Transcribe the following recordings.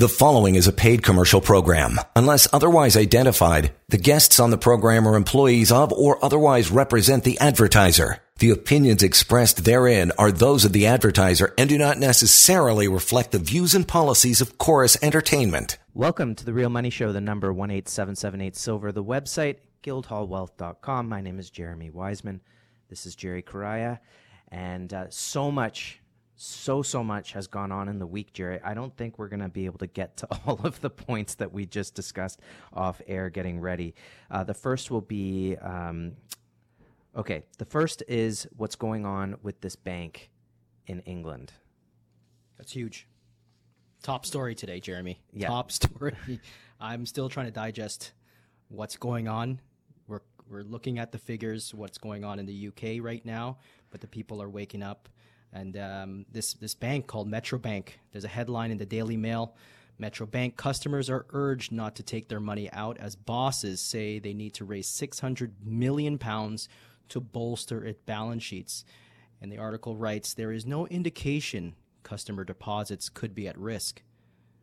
The following is a paid commercial program. Unless otherwise identified, the guests on the program are employees of or otherwise represent the advertiser. The opinions expressed therein are those of the advertiser and do not necessarily reflect the views and policies of Corus Entertainment. Welcome to the Real Money Show, the number 18778 Silver, the website, guildhallwealth.com. My name is Jeremy Wiseman. This is Jerry Correia. And uh, so much so so much has gone on in the week jerry i don't think we're going to be able to get to all of the points that we just discussed off air getting ready uh, the first will be um, okay the first is what's going on with this bank in england That's huge. Top story today, Jeremy. Yeah. Top story. I'm still trying to digest what's going on. We're we're looking at the figures, what's going on in the UK right now, but the people are waking up. And um, this this bank called Metro Bank. There's a headline in the Daily Mail. Metro Bank customers are urged not to take their money out as bosses say they need to raise 600 million pounds to bolster its balance sheets. And the article writes there is no indication customer deposits could be at risk.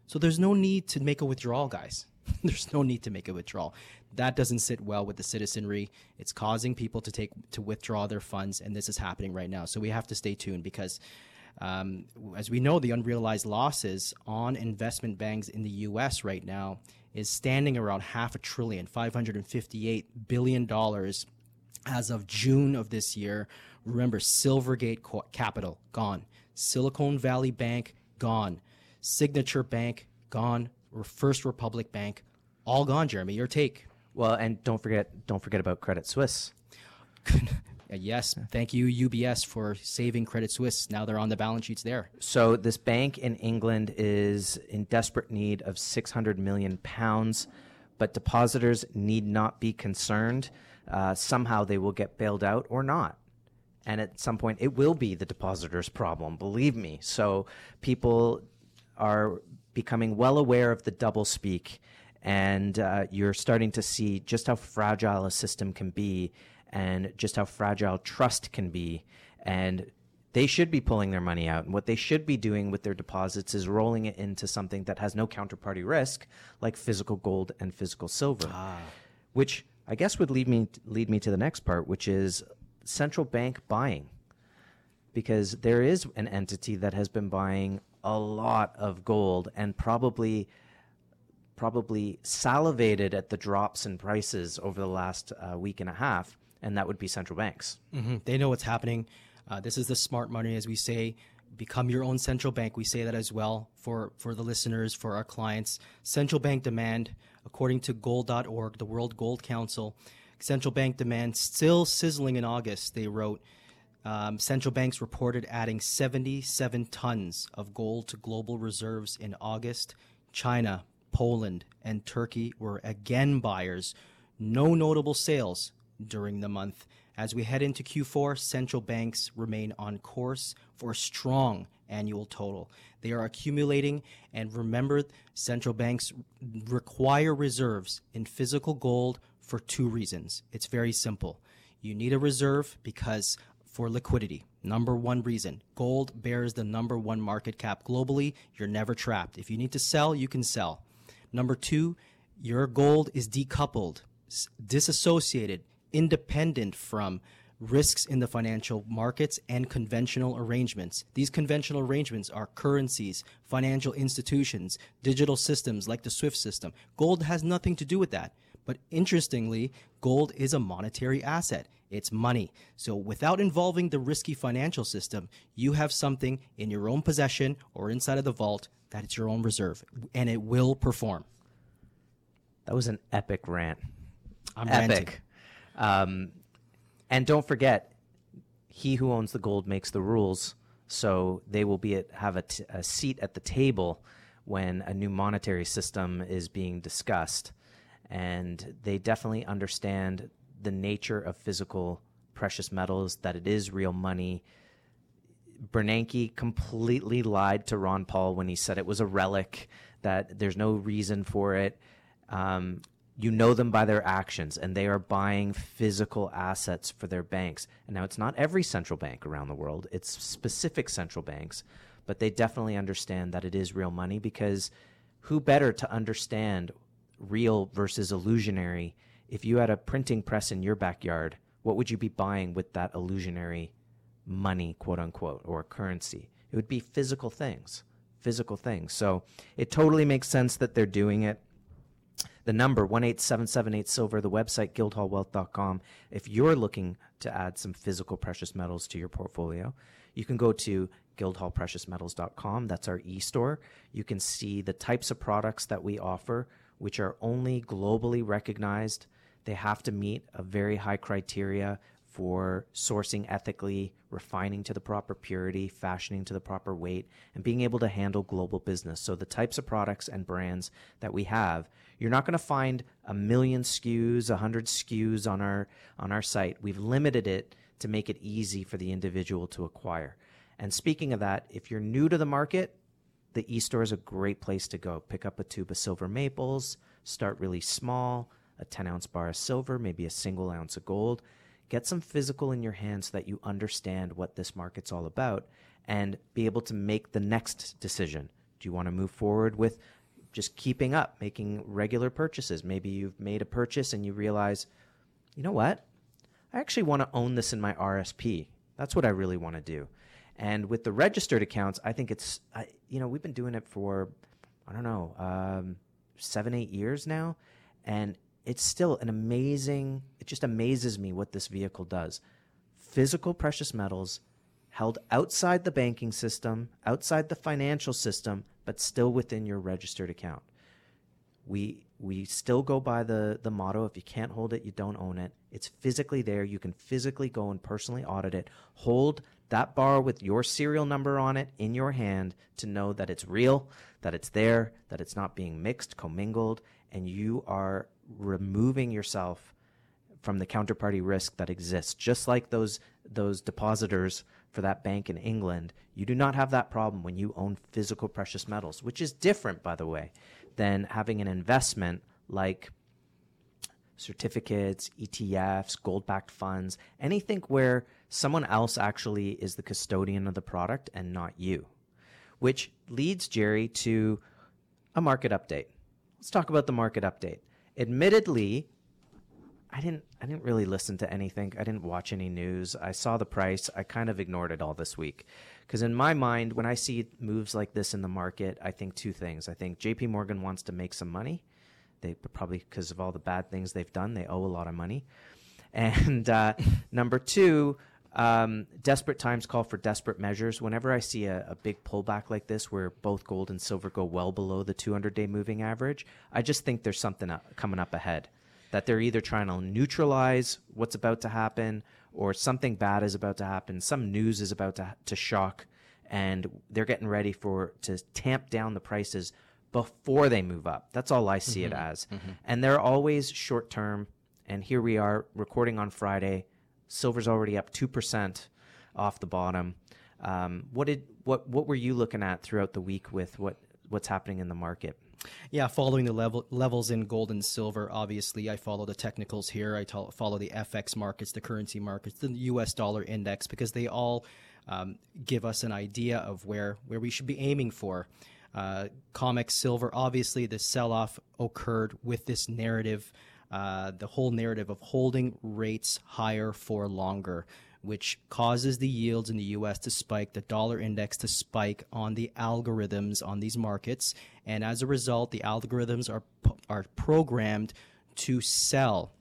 So there's no need to make a withdrawal, guys. there's no need to make a withdrawal. That doesn't sit well with the citizenry. It's causing people to take to withdraw their funds, and this is happening right now. So we have to stay tuned because, um, as we know, the unrealized losses on investment banks in the U.S. right now is standing around half a trillion, five hundred and fifty-eight billion dollars as of June of this year. Remember, Silvergate Capital gone, Silicon Valley Bank gone, Signature Bank gone, First Republic Bank all gone. Jeremy, your take? Well and don't forget don't forget about credit suisse yes, thank you UBS for saving Credit Suisse. Now they're on the balance sheets there. So this bank in England is in desperate need of 600 million pounds, but depositors need not be concerned. Uh, somehow they will get bailed out or not. And at some point, it will be the depositor's problem, believe me. So people are becoming well aware of the double speak, and uh, you're starting to see just how fragile a system can be and just how fragile trust can be. And they should be pulling their money out. And what they should be doing with their deposits is rolling it into something that has no counterparty risk, like physical gold and physical silver. Which I guess would lead me lead me to the next part, which is central bank buying. Because there is an entity that has been buying a lot of gold and probably probably salivated at the drops in prices over the last uh, week and a half, and that would be central banks. Mhm. They know what's happening. Uh, this is the smart money, as we say. Become your own central bank. We say that as well for, for the listeners, for our clients. Central bank demand, according to gold.org, the World Gold Council, central bank demand still sizzling in August, they wrote. Um, central banks reported adding 77 tons of gold to global reserves in August. China, Poland, and Turkey were again buyers. No notable sales during the month. As we head into Q4, central banks remain on course for a strong annual total. They are accumulating, and remember, central banks require reserves in physical gold for two reasons. It's very simple. You need a reserve because for liquidity. Number one reason gold bears the number one market cap globally. You're never trapped. If you need to sell, you can sell. Number two, your gold is decoupled, disassociated, independent from risks in the financial markets and conventional arrangements. These conventional arrangements are currencies, financial institutions, digital systems like the SWIFT system. Gold has nothing to do with that. But interestingly, gold is a monetary asset. It's money. So without involving the risky financial system, you have something in your own possession or inside of the vault that it's your own reserve and it will perform. That was an epic rant. I'm epic. ranting. Um, and don't forget, he who owns the gold makes the rules. So they will be at, have a, t- a seat at the table when a new monetary system is being discussed, and they definitely understand the nature of physical precious metals. That it is real money. Bernanke completely lied to Ron Paul when he said it was a relic, that there's no reason for it. Um, you know them by their actions, and they are buying physical assets for their banks. And now it's not every central bank around the world, it's specific central banks, but they definitely understand that it is real money because who better to understand real versus illusionary? If you had a printing press in your backyard, what would you be buying with that illusionary money, quote unquote, or currency? It would be physical things, physical things. So it totally makes sense that they're doing it. The number one eight seven seven eight silver, the website guildhallwealth.com. If you're looking to add some physical precious metals to your portfolio, you can go to guildhallpreciousmetals.com. That's our e-store. You can see the types of products that we offer, which are only globally recognized. They have to meet a very high criteria for sourcing ethically, refining to the proper purity, fashioning to the proper weight, and being able to handle global business. So, the types of products and brands that we have, you're not going to find a million SKUs, a hundred SKUs on our on our site. We've limited it to make it easy for the individual to acquire. And speaking of that, if you're new to the market, the e-store is a great place to go. Pick up a tube of silver maples, start really small, a 10 ounce bar of silver, maybe a single ounce of gold get some physical in your hands so that you understand what this market's all about and be able to make the next decision. Do you want to move forward with just keeping up, making regular purchases? Maybe you've made a purchase and you realize, you know what? I actually want to own this in my RSP. That's what I really want to do. And with the registered accounts, I think it's, I, you know, we've been doing it for, I don't know, um, seven, eight years now. And it's still an amazing, it just amazes me what this vehicle does. Physical precious metals held outside the banking system, outside the financial system, but still within your registered account. We we still go by the the motto if you can't hold it, you don't own it. It's physically there. You can physically go and personally audit it. Hold that bar with your serial number on it in your hand to know that it's real, that it's there, that it's not being mixed, commingled, and you are removing yourself from the counterparty risk that exists. Just like those those depositors for that bank in England, you do not have that problem when you own physical precious metals, which is different, by the way, than having an investment like certificates, ETFs, gold backed funds, anything where someone else actually is the custodian of the product and not you. Which leads Jerry to a market update. Let's talk about the market update. Admittedly, I didn't I didn't really listen to anything. I didn't watch any news. I saw the price. I kind of ignored it all this week. Cuz in my mind when I see moves like this in the market, I think two things. I think JP Morgan wants to make some money. They probably because of all the bad things they've done, they owe a lot of money. And uh, number 2, um, desperate times call for desperate measures. Whenever I see a, a, big pullback like this, where both gold and silver go well below the 200 day moving average, I just think there's something up, coming up ahead. That they're either trying to neutralize what's about to happen, or something bad is about to happen, some news is about to, to shock, and they're getting ready for to tamp down the prices before they move up. That's all I see mm-hmm. it as. Mm-hmm. And they're always short term. And here we are recording on Friday Silver's already up two percent off the bottom. Um, what did what what were you looking at throughout the week with what what's happening in the market? Yeah, following the level levels in gold and silver. Obviously, I follow the technicals here. I t- follow the FX markets, the currency markets, the U.S. dollar index because they all um, give us an idea of where where we should be aiming for. Uh, silver, obviously, the sell off occurred with this narrative uh, the whole narrative of holding rates higher for longer, which causes the yields in the US to spike, the dollar index to spike on the algorithms on these markets. And as a result, the algorithms are, are programmed to sell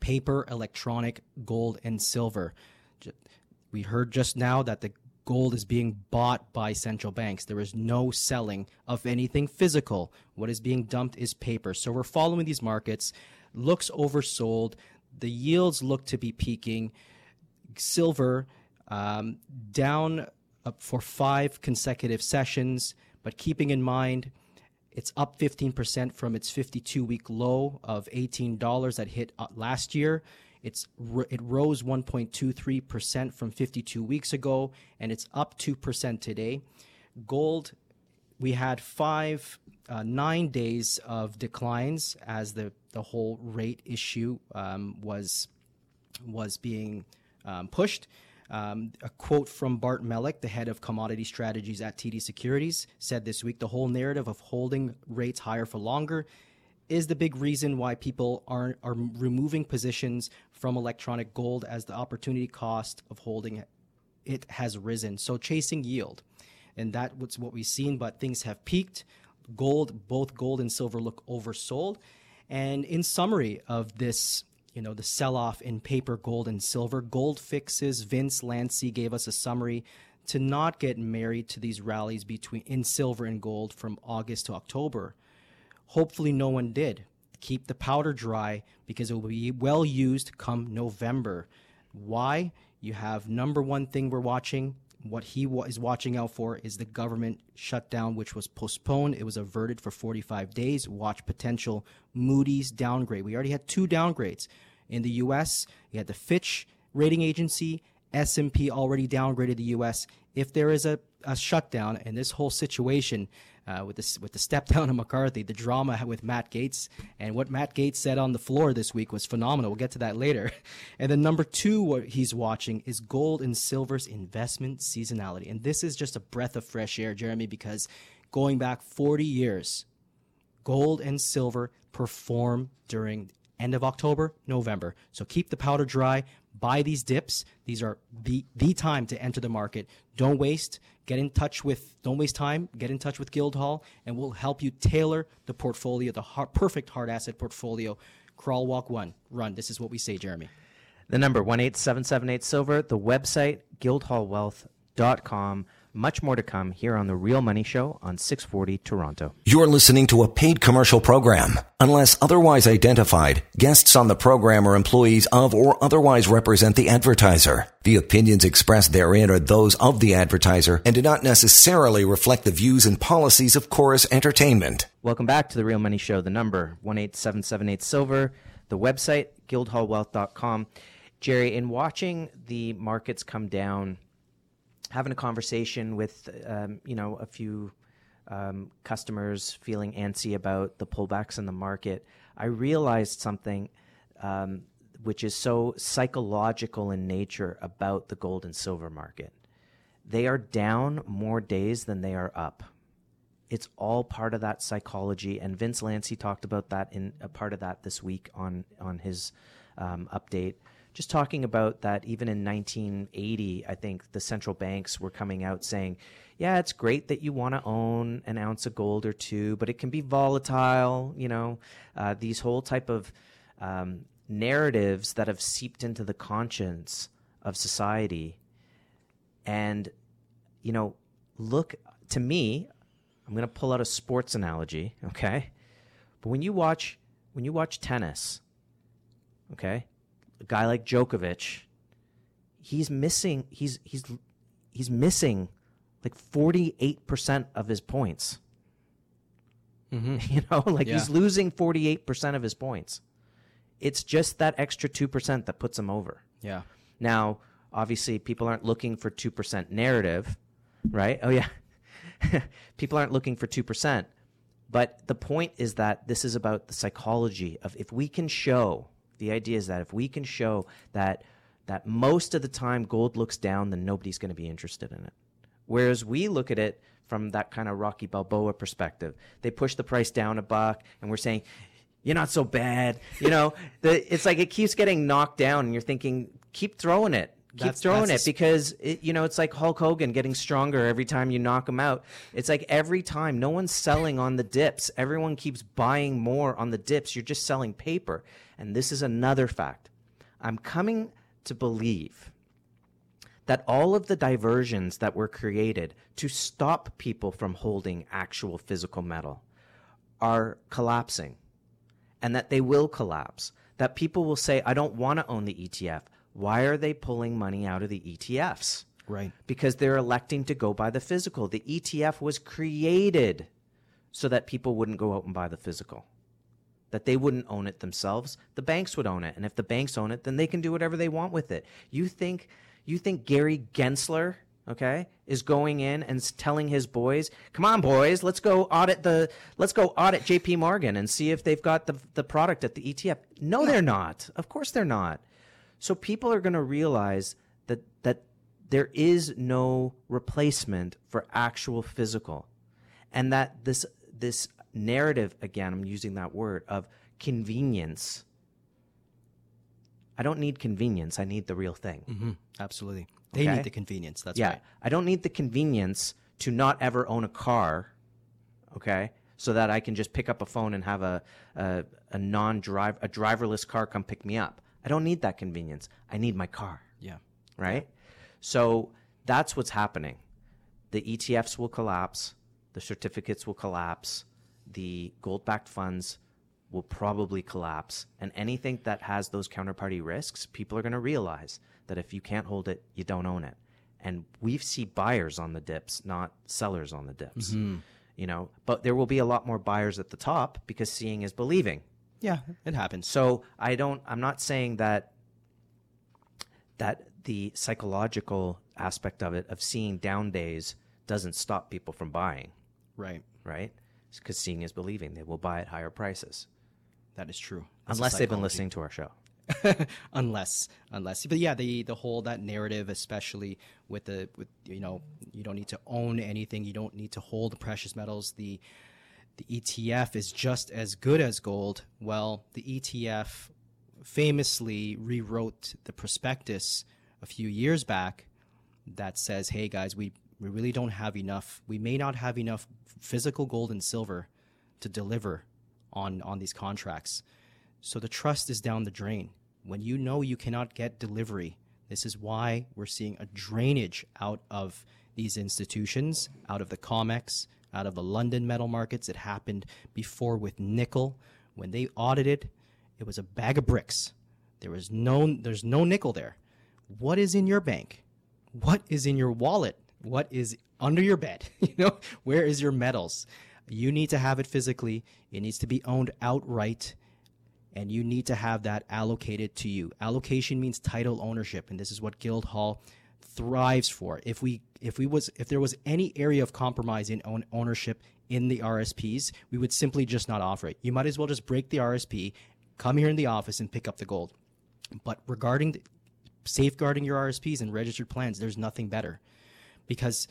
paper, electronic, gold, and silver. We heard just now that the gold is being bought by central banks. There is no selling of anything physical. What is being dumped is paper. So we're following these markets looks oversold. The yields look to be peaking. Silver um, down for five consecutive sessions, but keeping in mind it's up 15% from its 52 week low of $18 that hit uh, last year. It's it rose 1.23% from 52 weeks ago and it's up 2% today. Gold we had five, uh, nine days of declines as the, the whole rate issue um, was was being um, pushed. Um, a quote from Bart Melek, the head of commodity strategies at TD Securities, said this week the whole narrative of holding rates higher for longer is the big reason why people are, are removing positions from electronic gold as the opportunity cost of holding it has risen. So chasing yield. And that's what we've seen, but things have peaked. Gold, both gold and silver look oversold. And in summary of this you know the sell-off in paper gold and silver gold fixes vince lanci gave us a summary to not get married to these rallies between in silver and gold from august to october. Hopefully no one did. Keep the powder dry because it will be well used come november. Why? You have number one thing we're watching what he wa- is watching out for is the government shutdown, which was postponed. It was averted for 45 days. Watch potential Moody's downgrade. We already had two downgrades in the U.S. You had the Fitch rating agency. S&P already downgraded the U.S. If there is a, a shutdown and this whole situation uh, with this with the step down of McCarthy, the drama with Matt Gaetz, and what Matt Gaetz said on the floor this week was phenomenal. We'll get to that later. And then number two, what he's watching is gold and silver's investment seasonality, and this is just a breath of fresh air, Jeremy, because going back 40 years, gold and silver perform during end of October, November. So keep the powder dry. Buy these dips. These are the the time to enter the market. Don't waste. Get in touch with. Don't waste time. Get in touch with Guildhall, and we'll help you tailor the portfolio, the hard, perfect hard asset portfolio. Crawl, walk, one, run. This is what we say, Jeremy. The number one eight seven seven eight silver. The website guildhallwealth.com. Much more to come here on The Real Money Show on 640 Toronto. You're listening to a paid commercial program. Unless otherwise identified, guests on the program are employees of or otherwise represent the advertiser. The opinions expressed therein are those of the advertiser and do not necessarily reflect the views and policies of Corus Entertainment. Welcome back to The Real Money Show. The number one eight seven seven eight silver. The website guildhallwealth.com. Jerry, in watching the markets come down having a conversation with um, you know a few um, customers feeling antsy about the pullbacks in the market, I realized something um, which is so psychological in nature about the gold and silver market. They are down more days than they are up. It's all part of that psychology, and Vince Lanci talked about that in a part of that this week on on his um, update just talking about that even in 1980, I think the central banks were coming out saying, yeah, it's great that you want to own an ounce of gold or two, but it can be volatile. You know, uh, these whole type of um, narratives that have seeped into the conscience of society. And, you know, look to me, I'm going to pull out a sports analogy, okay? But when you watch when you watch tennis, okay? A guy like Djokovic, he's missing he's he's he's missing like 48% of his points. Mm-hmm. You know, like yeah. he's losing 48% of his points. It's just that extra 2% that puts him over. Yeah. Now, obviously people aren't looking for 2% narrative, right? Oh yeah. people aren't looking for 2%. But the point is that this is about the psychology of if we can show the idea is that if we can show that that most of the time gold looks down, then nobody's going to be interested in it. Whereas we look at it from that kind of Rocky Balboa perspective. They push the price down a buck, and we're saying, "You're not so bad." You know, the, it's like it keeps getting knocked down, and you're thinking, "Keep throwing it." keep that's, throwing that's it because it, you know it's like Hulk Hogan getting stronger every time you knock him out. It's like every time no one's selling on the dips. Everyone keeps buying more on the dips. You're just selling paper. And this is another fact. I'm coming to believe that all of the diversions that were created to stop people from holding actual physical metal are collapsing and that they will collapse. That people will say, I don't want to own the ETF. Why are they pulling money out of the ETFs? Right. Because they're electing to go by the physical. The ETF was created so that people wouldn't go out and buy the physical. That they wouldn't own it themselves. The banks would own it. And if the banks own it, then they can do whatever they want with it. You think you think Gary Gensler, okay, is going in and telling his boys, "Come on, boys, let's go audit the let's go audit JP Morgan and see if they've got the the product at the ETF." No, they're not. Of course they're not. So people are going to realize that that there is no replacement for actual physical. And that this this narrative again, I'm using that word of convenience. I don't need convenience, I need the real thing. Mm-hmm. Absolutely. They Okay. need the convenience. That's yeah. right. I don't need the convenience to not ever own a car, okay? So that I can just pick up a phone and have a a, a non-drive a driverless car come pick me up. I don't need that convenience. I need my car, Yeah. right? So that's what's happening. The ETFs will collapse, the certificates will collapse, the gold-backed funds will probably collapse, and anything that has those counterparty risks, people are going to realize that if you can't hold it, you don't own it. And we see buyers on the dips, not sellers on the dips. Mm-hmm. You know, but there will be a lot more buyers at the top because seeing is believing. Yeah, it happens. So I don't. I'm not saying that that the psychological aspect of it of seeing down days doesn't stop people from buying, Right. right? Because seeing is believing. They will buy at higher prices That is true. That's unless they've been listening to our show. unless unless but yeah the the whole that narrative especially with the with you know you don't need to own anything you don't need to hold precious metals the the ETF is just as good as gold well the ETF famously rewrote the prospectus a few years back that says hey guys we we really don't have enough we may not have enough physical gold and silver to deliver on on these contracts so the trust is down the drain. When you know you cannot get delivery, this is why we're seeing a drainage out of these institutions, out of the COMEX, out of the London metal markets. It happened before with nickel. When they audited, it was a bag of bricks. There was no there's no nickel there. What is in your bank? What is in your wallet? What is under your bed? You know, where is your metals? You need to have it physically. It needs to be owned outright and you need to have that allocated to you. Allocation means title ownership, and this is what Guildhall thrives for. If we if we was if there was any area of compromise in own ownership in the RSPs, we would simply just not offer it. You might as well just break the RSP, come here in the office and pick up the gold. But regarding the, safeguarding your RSPs and registered plans, there's nothing better because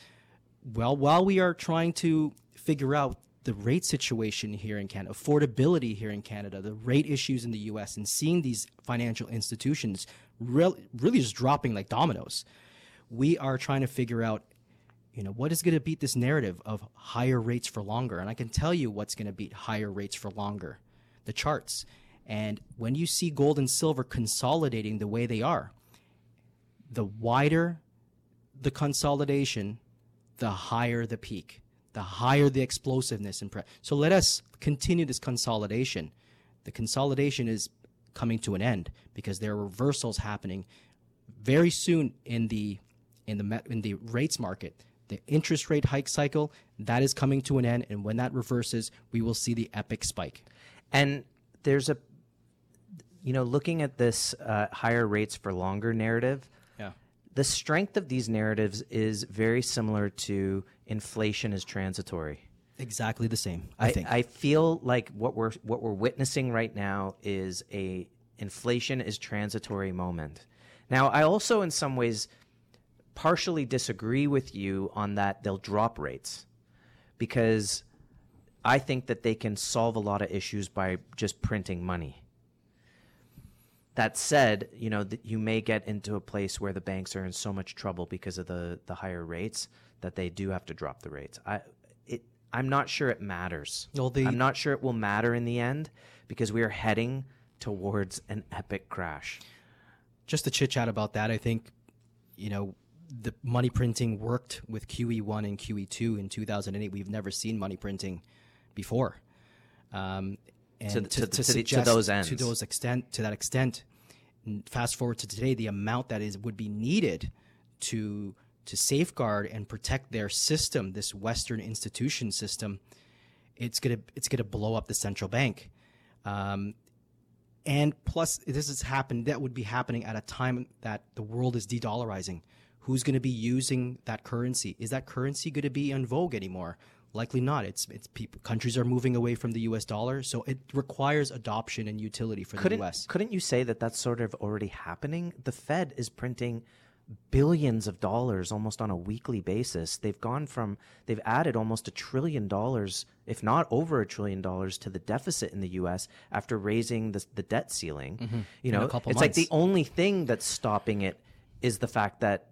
well while we are trying to figure out the rate situation here in Canada, affordability here in Canada, the rate issues in the US, and seeing these financial institutions real, really just dropping like dominoes, we are trying to figure out, you know, what is going to beat this narrative of higher rates for longer. And I can tell you what's going to beat higher rates for longer the charts. And when you see gold and silver consolidating the way they are, the wider the consolidation, the higher the peak, the higher the explosiveness. And pre- so let us continue this consolidation. The consolidation is coming to an end because there are reversals happening very soon in the in the in the rates market. The interest rate hike cycle that is coming to an end, and when that reverses, we will see the epic spike. And there's a, you know, looking at this uh, higher rates for longer narrative. The strength of these narratives is very similar to inflation is transitory. Exactly the same. I, I, think. I feel like what we're what we're witnessing right now is a inflation is transitory moment. Now, I also in some ways partially disagree with you on that they'll drop rates because I think that they can solve a lot of issues by just printing money. That said, you know, that you may get into a place where the banks are in so much trouble because of the, the higher rates that they do have to drop the rates. I it I'm not sure it matters. Well, the- I'm not sure it will matter in the end because we are heading towards an epic crash. just to chit chat about that, I think, you know, the money printing worked with QE1 and QE2 in 2008. We've never seen money printing before. Um, and To- to, to- to, to suggest those to those extent, to that extent, fast forward to today, the amount that is would be needed to to safeguard and protect their system, this Western institution system, it's gonna it's gonna blow up the central bank. Um, and plus, this has happened. That would be happening at a time that the world is de-dollarizing. Who's going to be using that currency? Is that currency going to be in vogue anymore? Likely not. It's it's people. Countries are moving away from the U.S. dollar, so it requires adoption and utility for the Couldn't U.S. couldn't you say that that's sort of already happening? The Fed is printing billions of dollars almost on a weekly basis. They've gone from they've added almost a trillion dollars, if not over a trillion dollars, to the deficit in the U.S. after raising the, the debt ceiling. Mm-hmm. You know, it's like the only thing that's stopping it is the fact that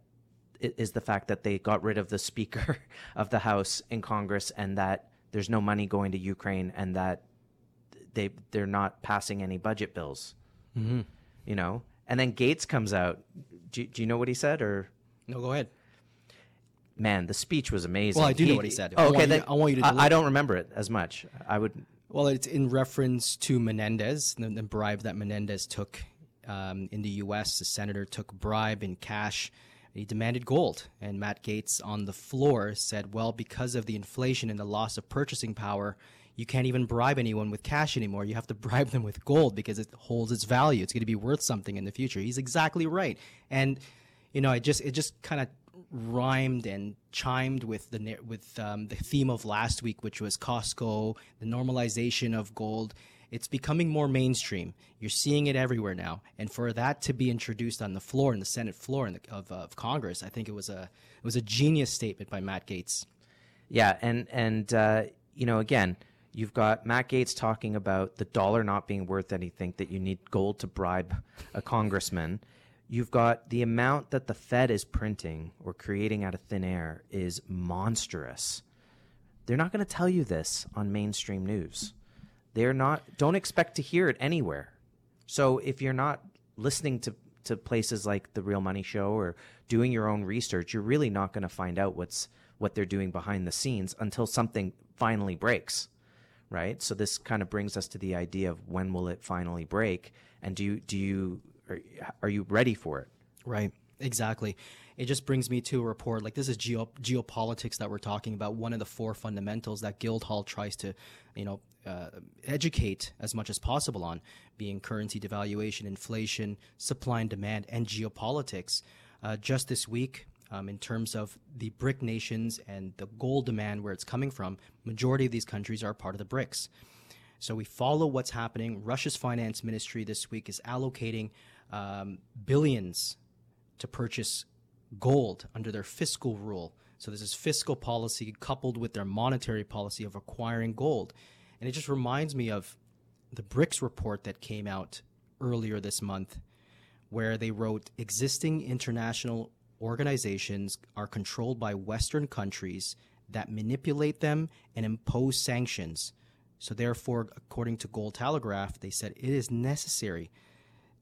is the fact that they got rid of the Speaker of the House in Congress and that there's no money going to Ukraine and that they they're not passing any budget bills. Mm-hmm. You know, and then Gaetz comes out. Do, do you know what he said or? No, go ahead. Man, the speech was amazing. Well, I do know what he said. Oh, I okay, want you- I want you to I. I don't remember it as much. I would. Well, it's in reference to Menendez, the, the bribe that Menendez took um, in the U.S. The senator took bribe in cash. He demanded gold, and Matt Gaetz on the floor said, "Well, because of the inflation and the loss of purchasing power, you can't even bribe anyone with cash anymore. You have to bribe them with gold because it holds its value. It's going to be worth something in the future." He's exactly right, and you know, it just it just kind of rhymed and chimed with the with um, the theme of last week, which was Costco, the normalization of gold. It's becoming more mainstream. You're seeing it everywhere now, and for that to be introduced on the floor, in the Senate floor the, of, of Congress, I think it was a it was a genius statement by Matt Gaetz. Yeah, and and uh, you know, again, you've got Matt Gaetz talking about the dollar not being worth anything, that you need gold to bribe a congressman. You've got the amount that the Fed is printing or creating out of thin air is monstrous. They're not going to tell you this on mainstream news. They're not. Don't expect to hear it anywhere. So if you're not listening to to places like the Real Money Show or doing your own research, you're really not going to find out what's what they're doing behind the scenes until something finally breaks, right? So this kind of brings us to the idea of when will it finally break, and do you do you are, are you ready for it? Right. Exactly. It just brings me to a report like this is geo- geopolitics that we're talking about. One of the four fundamentals that Guildhall tries to, you know, uh, educate as much as possible on, being currency devaluation, inflation, supply and demand, and geopolitics. Uh, just this week, um, in terms of the BRIC nations and the gold demand, where it's coming from, majority of these countries are part of the BRICS. So we follow what's happening. Russia's finance ministry this week is allocating um, billions to purchase gold under their fiscal rule. So this is fiscal policy coupled with their monetary policy of acquiring gold. And it just reminds me of the BRICS report that came out earlier this month, where they wrote existing international organizations are controlled by Western countries that manipulate them and impose sanctions. So, therefore, according to Gold Telegraph, they said it is necessary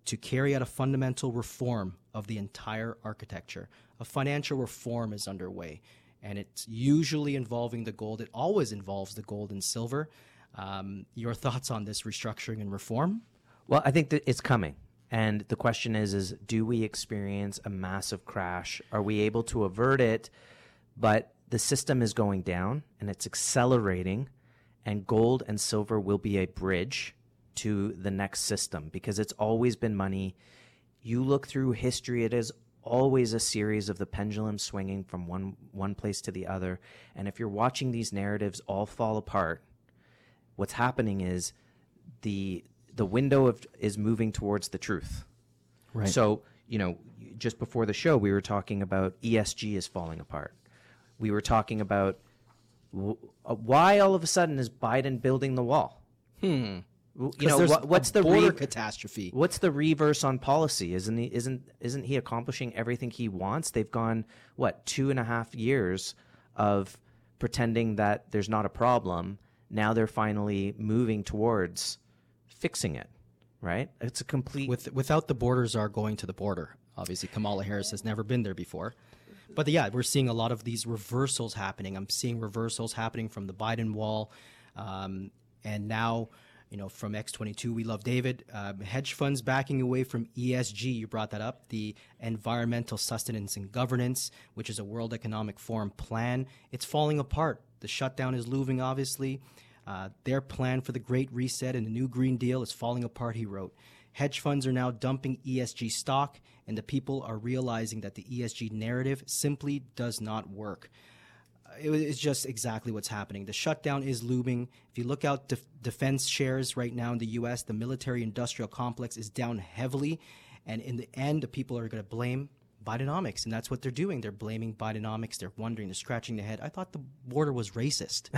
to carry out a fundamental reform of the entire architecture. A financial reform is underway, and it's usually involving the gold. It always involves the gold and silver. Um, your thoughts on this restructuring and reform? Well, I think that it's coming. And the question is is do we experience a massive crash? Are we able to avert it? But the system is going down and it's accelerating and gold and silver will be a bridge to the next system because it's always been money. You look through history, it is always a series of the pendulum swinging from one one place to the other. And if you're watching these narratives all fall apart, what's happening is the the window of is moving towards the truth. Right. So, you know, just before the show, we were talking about ESG is falling apart. We were talking about uh, why all of a sudden is Biden building the wall? Hmm. You know, what, what's the border re- catastrophe? What's the reverse on policy? Isn't he isn't isn't he accomplishing everything he wants? They've gone what two and a half years of pretending that there's not a problem. Now they're finally moving towards fixing it. Right? It's a complete. With, without the borders are going to the border. Obviously, Kamala Harris has never been there before. But yeah, we're seeing a lot of these reversals happening. I'm seeing reversals happening from the Biden wall. Um, and now, you know, from X22, we love David. Um, hedge funds backing away from ESG. You brought that up. The Environmental Sustenance and Governance, which is a World Economic Forum plan. It's falling apart. The shutdown is looming, obviously. Uh, their plan for the Great Reset and the New Green Deal is falling apart, he wrote. Hedge funds are now dumping ESG stock, and the people are realizing that the ESG narrative simply does not work. Uh, it- it's just exactly what's happening. The shutdown is looming. If you look out def- defense shares right now in the U.S., the military industrial complex is down heavily. And in the end, the people are going to blame Bidenomics, and that's what they're doing. They're blaming Bidenomics. They're wondering, they're scratching their head. I thought the border was racist.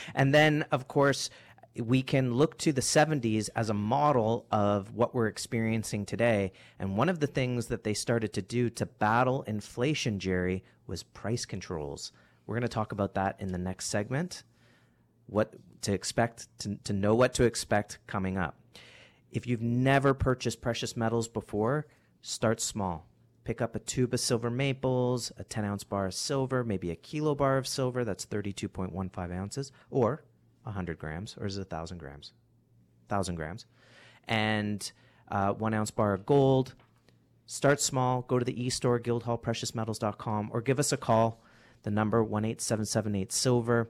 and then, of course, we can look to the 70s as a model of what we're experiencing today. And one of the things that they started to do to battle inflation, Jerry, was price controls. We're going to talk about that in the next segment. What to expect, to, to know what to expect coming up. If you've never purchased precious metals before, start small. Pick up a tube of silver maples, a 10 ounce bar of silver, maybe a kilo bar of silver, that's 32.15 ounces, or 100 grams, or is it 1,000 grams? 1,000 grams. And uh, one ounce bar of gold. Start small, go to the e-store, guildhallpreciousmetals.com, or give us a call, the number 18778 silver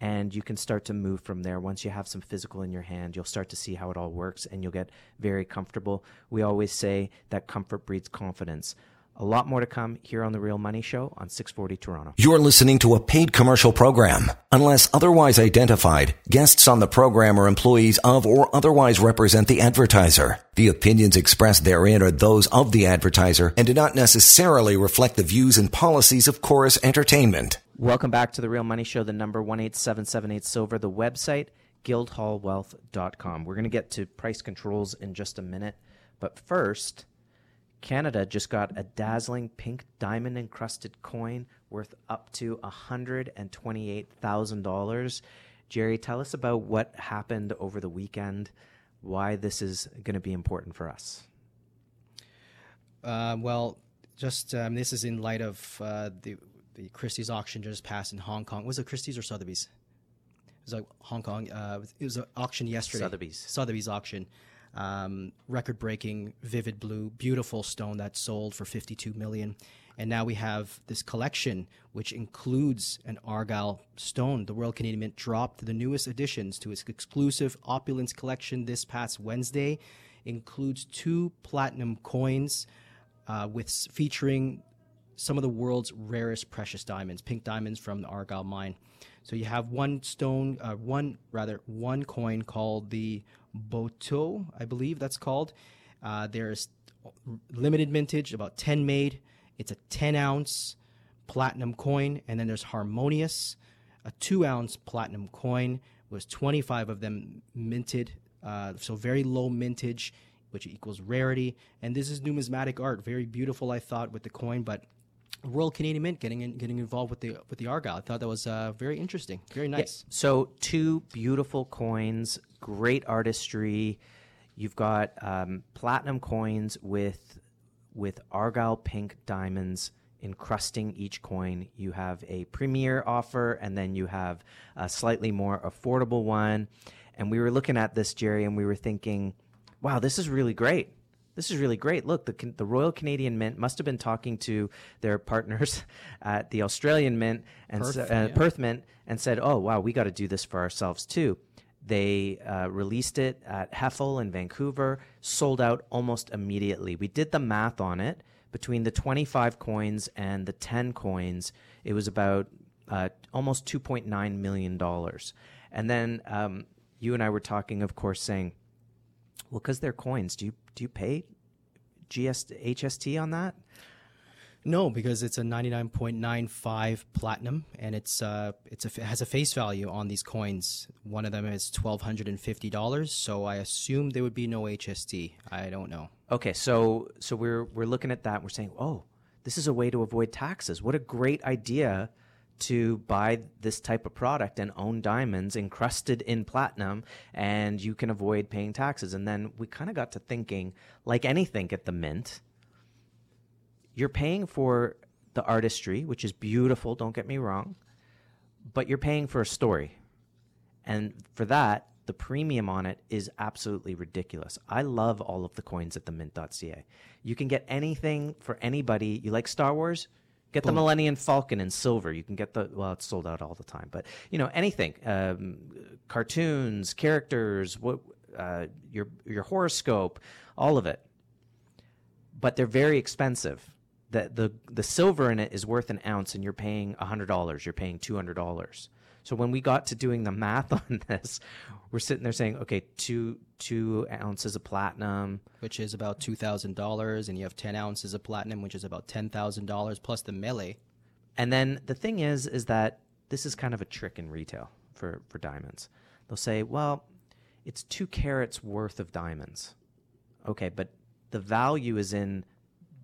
and you can start to move from there. Once you have some physical in your hand, you'll start to see how it all works and you'll get very comfortable. We always say that comfort breeds confidence. A lot more to come here on The Real Money Show on 640 Toronto. You're listening to a paid commercial program. Unless otherwise identified, guests on the program are employees of or otherwise represent the advertiser. The opinions expressed therein are those of the advertiser and do not necessarily reflect the views and policies of Corus Entertainment. Welcome back to The Real Money Show, the number 18778 Silver, the website, guildhallwealth.com. We're going to get to price controls in just a minute. But first, Canada just got a dazzling pink diamond encrusted coin worth up to $128,000. Jerry, tell us about what happened over the weekend, why this is going to be important for us. Uh, well, just um, this is in light of uh, the the Christie's auction just passed in Hong Kong. Was it Christie's or Sotheby's? It was like Hong Kong. Uh, it was an auction yesterday. Sotheby's. Sotheby's auction. Um, record-breaking, vivid blue, beautiful stone that sold for 52 million. And now we have this collection, which includes an Argyle stone. The Royal Canadian Mint dropped the newest additions to its exclusive opulence collection this past Wednesday. Includes two platinum coins, uh, with featuring some of the world's rarest precious diamonds, pink diamonds from the Argyle mine. So you have one stone, uh, one rather one coin called the Boto, I believe that's called. Uh, there's limited mintage, about 10 made. It's a 10 ounce platinum coin, and then there's Harmonious, a two ounce platinum coin. Was 25 of them minted, uh, so very low mintage, which equals rarity. And this is numismatic art, very beautiful, I thought, with the coin, but Royal Canadian Mint getting in, getting involved with the with the Argyle. I thought that was uh, very interesting, very nice. Yeah. So two beautiful coins, great artistry. You've got um, platinum coins with with Argyle pink diamonds encrusting each coin. You have a premier offer, and then you have a slightly more affordable one. And we were looking at this, Jerry, and we were thinking, "Wow, this is really great." This is really great. Look, the, the Royal Canadian Mint must have been talking to their partners at the Australian Mint and Perth, uh, yeah. Perth Mint and said, oh, wow, we got to do this for ourselves too. They uh, released it at Heffel in Vancouver, sold out almost immediately. We did the math on it. Between the 25 coins and the 10 coins, it was about uh, almost $2.9 million. And then um, you and I were talking, of course, saying, well, because they're coins, do you do you pay GS HST on that? No, because it's a 99.95 platinum, and it's uh, it's a, it has a face value on these coins. One of them is twelve hundred and fifty dollars, so I assume there would be no HST. I don't know. Okay, so so we're we're looking at that. And we're saying, oh, this is a way to avoid taxes. What a great idea to buy this type of product and own diamonds encrusted in platinum and you can avoid paying taxes. And then we kind of got to thinking like anything at the mint, you're paying for the artistry, which is beautiful, don't get me wrong, but you're paying for a story. And for that, the premium on it is absolutely ridiculous. I love all of the coins at the mint.ca. You can get anything for anybody. You like Star Wars? Get the Millennium Falcon in silver. You can get the well, it's sold out all the time, but you know anything, um, cartoons, characters, what uh, your your horoscope, all of it. But they're very expensive. The the the silver in it is worth an ounce, and you're paying hundred dollars. You're paying two hundred dollars. So when we got to doing the math on this, we're sitting there saying, okay, two two ounces of platinum, which is about two thousand dollars, and you have ten ounces of platinum, which is about ten thousand dollars plus the melee. And then the thing is, is that this is kind of a trick in retail for for diamonds. They'll say, well, it's two carats worth of diamonds. Okay, but the value is in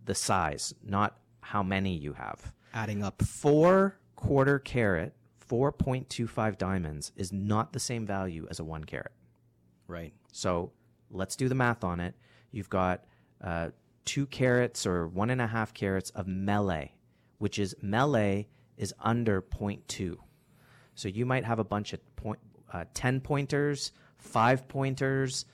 the size, not how many you have. Adding up. Four quarter carat, 4.25 diamonds is not the same value as a one carat. Right. So let's do the math on it. You've got uh, two carats or one and a half carats of melee, which is melee is under 0.2. So you might have a bunch of point, uh, 10 pointers, five pointers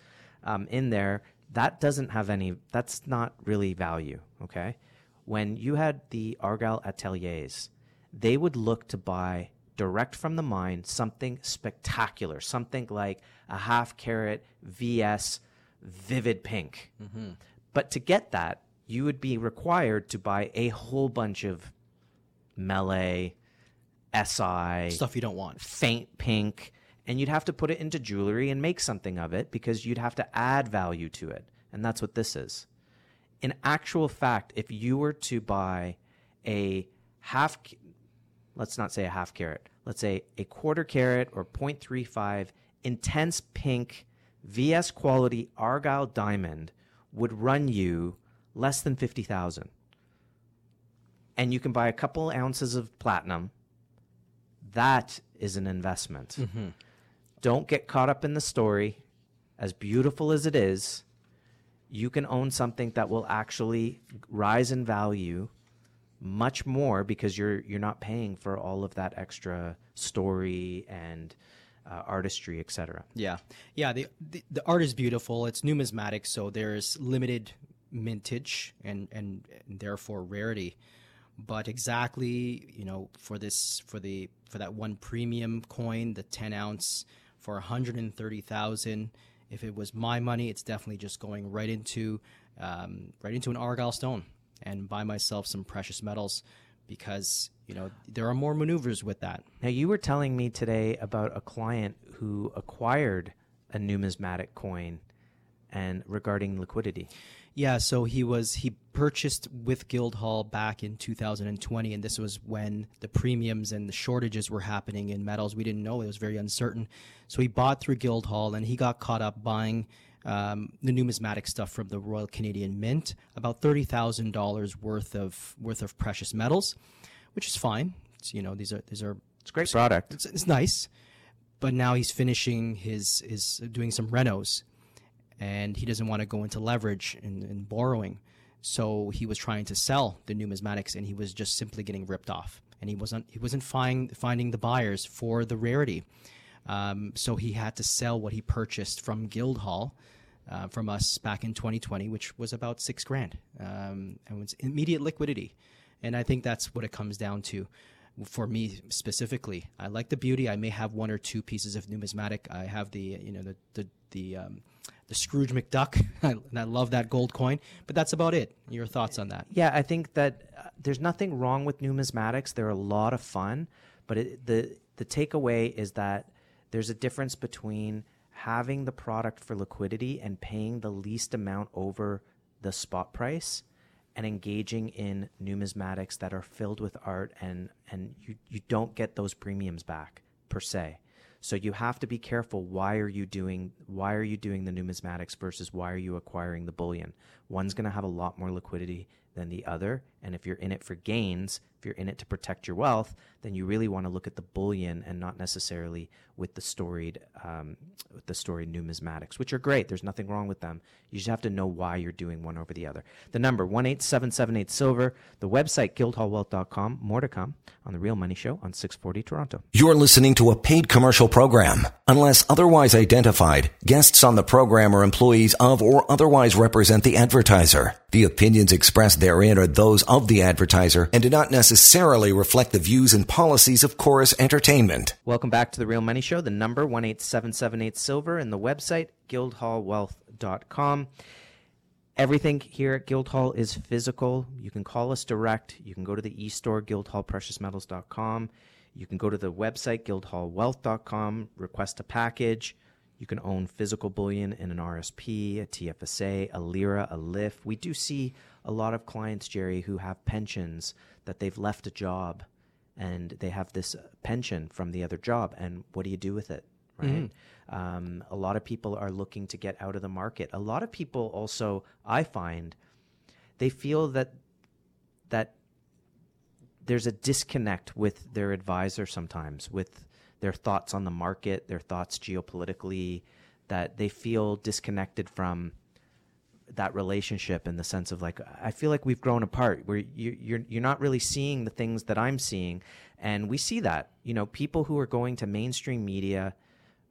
um, in there. That doesn't have any, that's not really value, okay? When you had the Argyle ateliers, they would look to buy direct from the mine something spectacular, something like a half carat VS vivid pink. Mm-hmm. But to get that, you would be required to buy a whole bunch of melee, SI, Stuff you don't want. faint pink, and you'd have to put it into jewelry and make something of it because you'd have to add value to it. And that's what this is. In actual fact, if you were to buy a half, let's not say a half carat, let's say a quarter carat or 0.35 intense pink VS quality Argyle diamond would run you less than 50,000. And you can buy a couple ounces of platinum. That is an investment. Mm-hmm. Don't get caught up in the story. As beautiful as it is, you can own something that will actually rise in value much more because you're you're not paying for all of that extra story and uh, artistry, etc. Yeah, yeah. The, the the art is beautiful. It's numismatic, so there's limited mintage and and, and therefore rarity. But exactly, you know, for this for the for that one premium coin, the ten ounce for one hundred and thirty thousand. If it was my money, it's definitely just going right into um, right into an argyle stone and buy myself some precious metals because you know there are more maneuvers with that. Now, you were telling me today about a client who acquired a numismatic coin and regarding liquidity. Yeah, so he was he purchased with Guildhall back in 2020, and this was when the premiums and the shortages were happening in metals. We didn't know it was very uncertain, so he bought through Guildhall, and he got caught up buying um, the numismatic stuff from the Royal Canadian Mint, about thirty thousand dollars worth of worth of precious metals, which is fine. It's, you know, these are these are It's great product. it's, it's nice, but now he's finishing his his doing some renos, and he doesn't want to go into leverage and, and borrowing. So he was trying to sell the numismatics, and he was just simply getting ripped off, and he wasn't he wasn't find, finding the buyers for the rarity. Um, so he had to sell what he purchased from Guildhall. Uh, from us back in 2020, which was about six grand, um, and was immediate liquidity, and I think that's what it comes down to for me specifically. I like the beauty. I may have one or two pieces of numismatic. I have the you know the the the, um, the Scrooge McDuck, and I love that gold coin. But that's about it. Your thoughts on that? Yeah, I think that uh, there's nothing wrong with numismatics. They're a lot of fun, but it, the the takeaway is that there's a difference between having the product for liquidity and paying the least amount over the spot price and engaging in numismatics that are filled with art and and you you don't get those premiums back per se. So you have to be careful why are you doing why are you doing the numismatics versus why are you acquiring the bullion? One's going to have a lot more liquidity than the other, and if you're in it for gains, if you're in it to protect your wealth, then you really want to look at the bullion and not necessarily with the storied um, with the storied numismatics, which are great. There's nothing wrong with them. You just have to know why you're doing one over the other. The number one eight seven seven eight silver. The website guildhallwealth.com. More to come on the Real Money Show on 640 Toronto. You're listening to a paid commercial program. Unless otherwise identified, guests on the program are employees of or otherwise represent the advertiser. The opinions expressed therein are those of the advertiser and do not necessarily reflect the views and policies of Corus Entertainment. Welcome back to the Real Money Show. The number one eight seven seven eight silver and the website guildhallwealth.com. Everything here at Guildhall is physical. You can call us direct. You can go to the e-store guildhallpreciousmetals.com. You can go to the website, guildhallwealth.com, request a package. You can own physical bullion in an RSP, a TFSA, a LIRA, a LIF. We do see a lot of clients, Jerry, who have pensions that they've left a job and they have this pension from the other job. And what do you do with it? Right. Mm-hmm. Um, a lot of people are looking to get out of the market. A lot of people also, I find, they feel that that there's a disconnect with their advisor sometimes, with their thoughts on the market, their thoughts geopolitically, that they feel disconnected from that relationship in the sense of like I feel like we've grown apart where you, you're you're not really seeing the things that I'm seeing. And we see that you know people who are going to mainstream media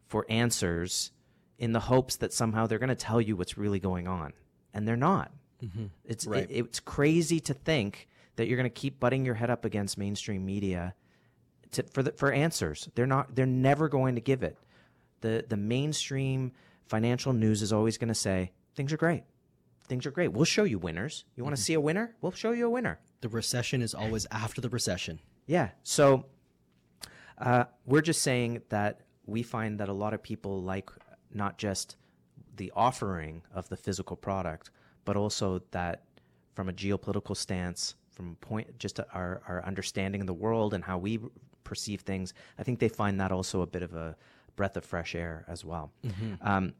for answers in the hopes that somehow they're going to tell you what's really going on and they're not. Mm-hmm. it's right. it, it's crazy to think that you're going to keep butting your head up against mainstream media to, for the, for answers. They're not they're never going to give it. The the mainstream financial news is always going to say things are great things are great. We'll show you winners. You want to mm-hmm. see a winner? We'll show you a winner. The recession is always after the recession. Yeah. So uh, we're just saying that we find that a lot of people like not just the offering of the physical product, but also that from a geopolitical stance, from point just our, our understanding of the world and how we perceive things, I think they find that also a bit of a breath of fresh air as well. Mm-hmm. Um,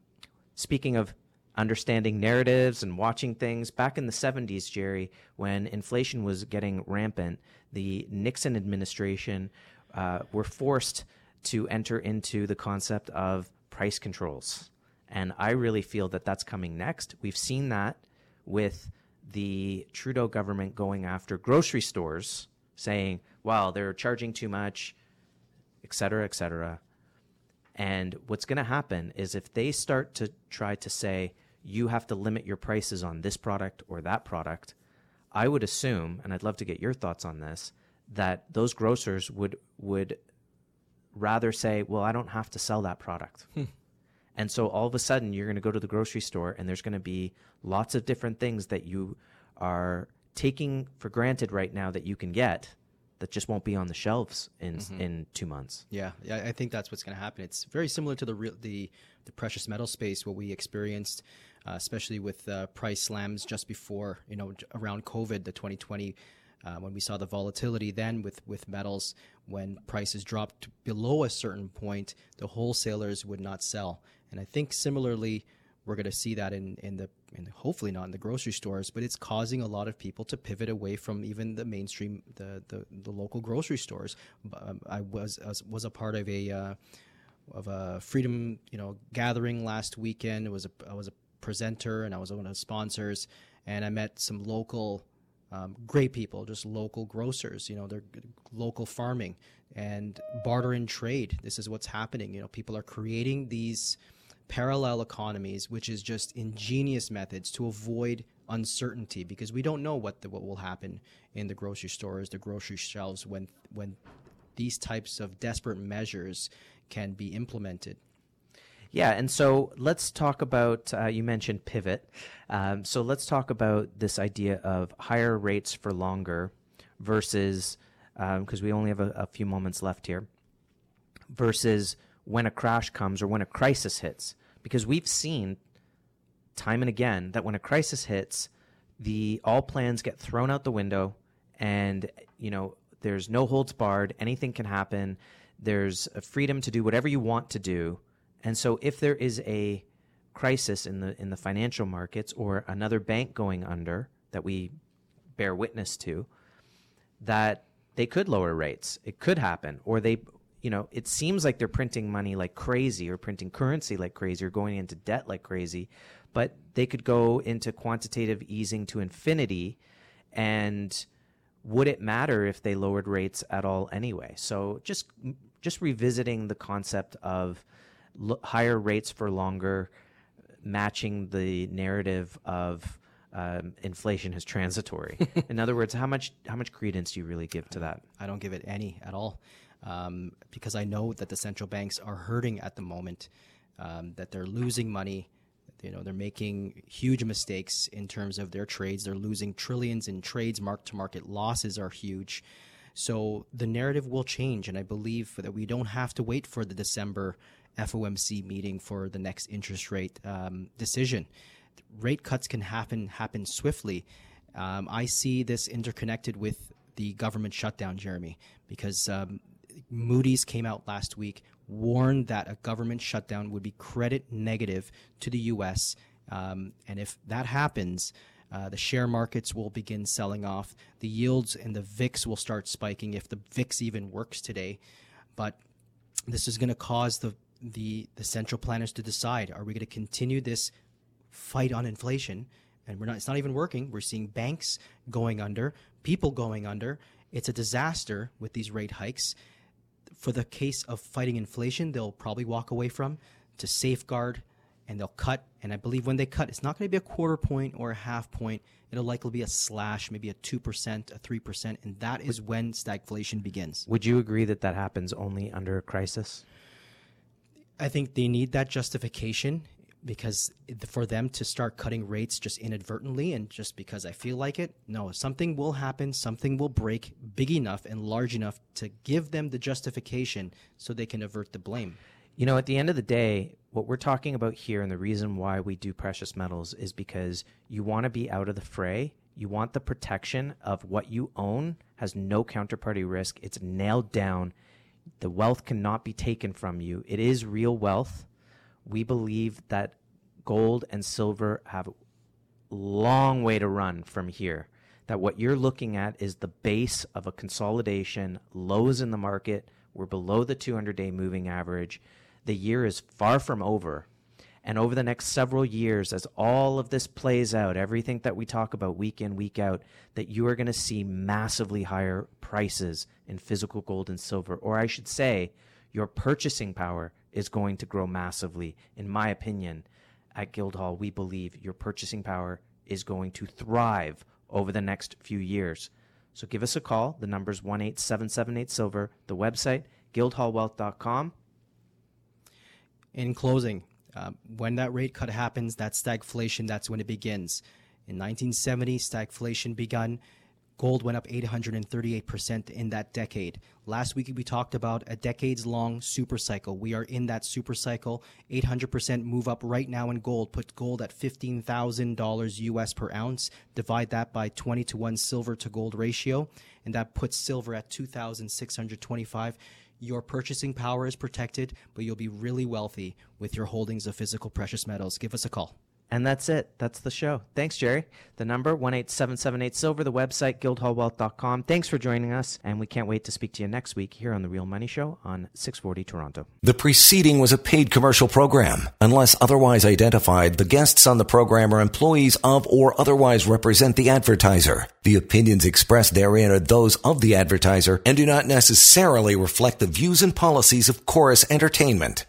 speaking of understanding narratives and watching things. Back in the 70s, Jerry, when inflation was getting rampant, the Nixon administration uh, were forced to enter into the concept of price controls. And I really feel that that's coming next. We've seen that with the Trudeau government going after grocery stores, saying, well, they're charging too much, et cetera, et cetera. And what's going to happen is if they start to try to say, you have to limit your prices on this product or that product, I would assume, and I'd love to get your thoughts on this, that those grocers would would rather say, "Well, I don't have to sell that product." Hmm. And so all of a sudden, you're going to go to the grocery store, and there's going to be lots of different things that you are taking for granted right now that you can get that just won't be on the shelves in mm-hmm. in two months. Yeah, yeah, I think that's what's going to happen. It's very similar to the real the the precious metal space, what we experienced uh, especially with uh, price slams just before, you know, around COVID, the 2020. Uh, when we saw the volatility then with, with metals, when prices dropped below a certain point, the wholesalers would not sell. And I think similarly, we're going to see that in, in the in hopefully not in the grocery stores, but it's causing a lot of people to pivot away from even the mainstream the the, the local grocery stores. Um, I was was a part of a uh, of a freedom you know gathering last weekend. It was a I was a presenter and I was one of the sponsors, and I met some local um, great people, just local grocers. You know, they're local farming and barter and trade. This is what's happening. You know, people are creating these parallel economies, which is just ingenious methods to avoid uncertainty because we don't know what the, what will happen in the grocery stores, the grocery shelves when when these types of desperate measures can be implemented. Yeah, and so let's talk about. Uh, you mentioned pivot, um, so let's talk about this idea of higher rates for longer versus because um, we only have a, a few moments left here. Versus when a crash comes or when a crisis hits, because we've seen time and again that when a crisis hits, the all plans get thrown out the window, and you know there's no holds barred. Anything can happen. There's a freedom to do whatever you want to do and so if there is a crisis in the in the financial markets or another bank going under that we bear witness to, that they could lower rates. It could happen. Or they you know, it seems like they're printing money like crazy or printing currency like crazy or going into debt like crazy, but they could go into quantitative easing to infinity and would it matter if they lowered rates at all anyway? So just just revisiting the concept of l- higher rates for longer, matching the narrative of um, inflation is transitory. In other words, how much how much credence do you really give to that? I don't give it any at all, um, because I know that the central banks are hurting at the moment, um, that they're losing money. You know, they're making huge mistakes in terms of their trades. They're losing trillions in trades. Mark to market losses are huge. So the narrative will change, and I believe that we don't have to wait for the December FOMC meeting for the next interest rate um, decision. Rate cuts can happen happen swiftly. Um, I see this interconnected with the government shutdown, Jeremy, because um, Moody's came out last week, warned that a government shutdown would be credit negative to the U.S. Um, and if that happens, uh, the share markets will begin selling off. The yields and the VIX will start spiking if the VIX even works today. But this is going to cause the, the, the central planners to decide are we going to continue this fight on inflation? And we're not, it's not even working. We're seeing banks going under, people going under. It's a disaster with these rate hikes. For the case of fighting inflation, they'll probably walk away from to safeguard and they'll cut. And I believe when they cut, it's not going to be a quarter point or a half point. It'll likely be a slash, maybe a 2%, a 3%. And that is when stagflation begins. Would you agree that that happens only under a crisis? I think they need that justification because for them to start cutting rates just inadvertently and just because I feel like it, no, something will happen, something will break big enough and large enough to give them the justification so they can avert the blame. You know, at the end of the day, what we're talking about here and the reason why we do precious metals is because you want to be out of the fray. You want the protection of what you own has no counterparty risk. It's nailed down. The wealth cannot be taken from you. It is real wealth. We believe that gold and silver have a long way to run from here. That what you're looking at is the base of a consolidation, lows in the market. We're below the 200 day moving average the year is far from over. And over the next several years, as all of this plays out, everything that we talk about week in, week out, that you are going to see massively higher prices in physical gold and silver. Or I should say, your purchasing power is going to grow massively. In my opinion, at Guildhall, we believe your purchasing power is going to thrive over the next few years. So give us a call. The number is 1 Silver. The website, guildhallwealth.com in closing, uh, when that rate cut happens, that stagflation, that's when it begins. In 1970, stagflation begun. Gold went up 838% in that decade. Last week, we talked about a decades long super cycle. We are in that super cycle. 800% move up right now in gold puts gold at $15,000 US per ounce. Divide that by 20 to 1 silver to gold ratio, and that puts silver at 2,625 your purchasing power is protected, but you'll be really wealthy with your holdings of physical precious metals. Give us a call. And that's it. That's the show. Thanks, Jerry. The number, 18778 Silver, the website, guildhallwealth.com. Thanks for joining us, and we can't wait to speak to you next week here on The Real Money Show on 640 Toronto. The preceding was a paid commercial program. Unless otherwise identified, the guests on the program are employees of or otherwise represent the advertiser. The opinions expressed therein are those of the advertiser and do not necessarily reflect the views and policies of Corus Entertainment.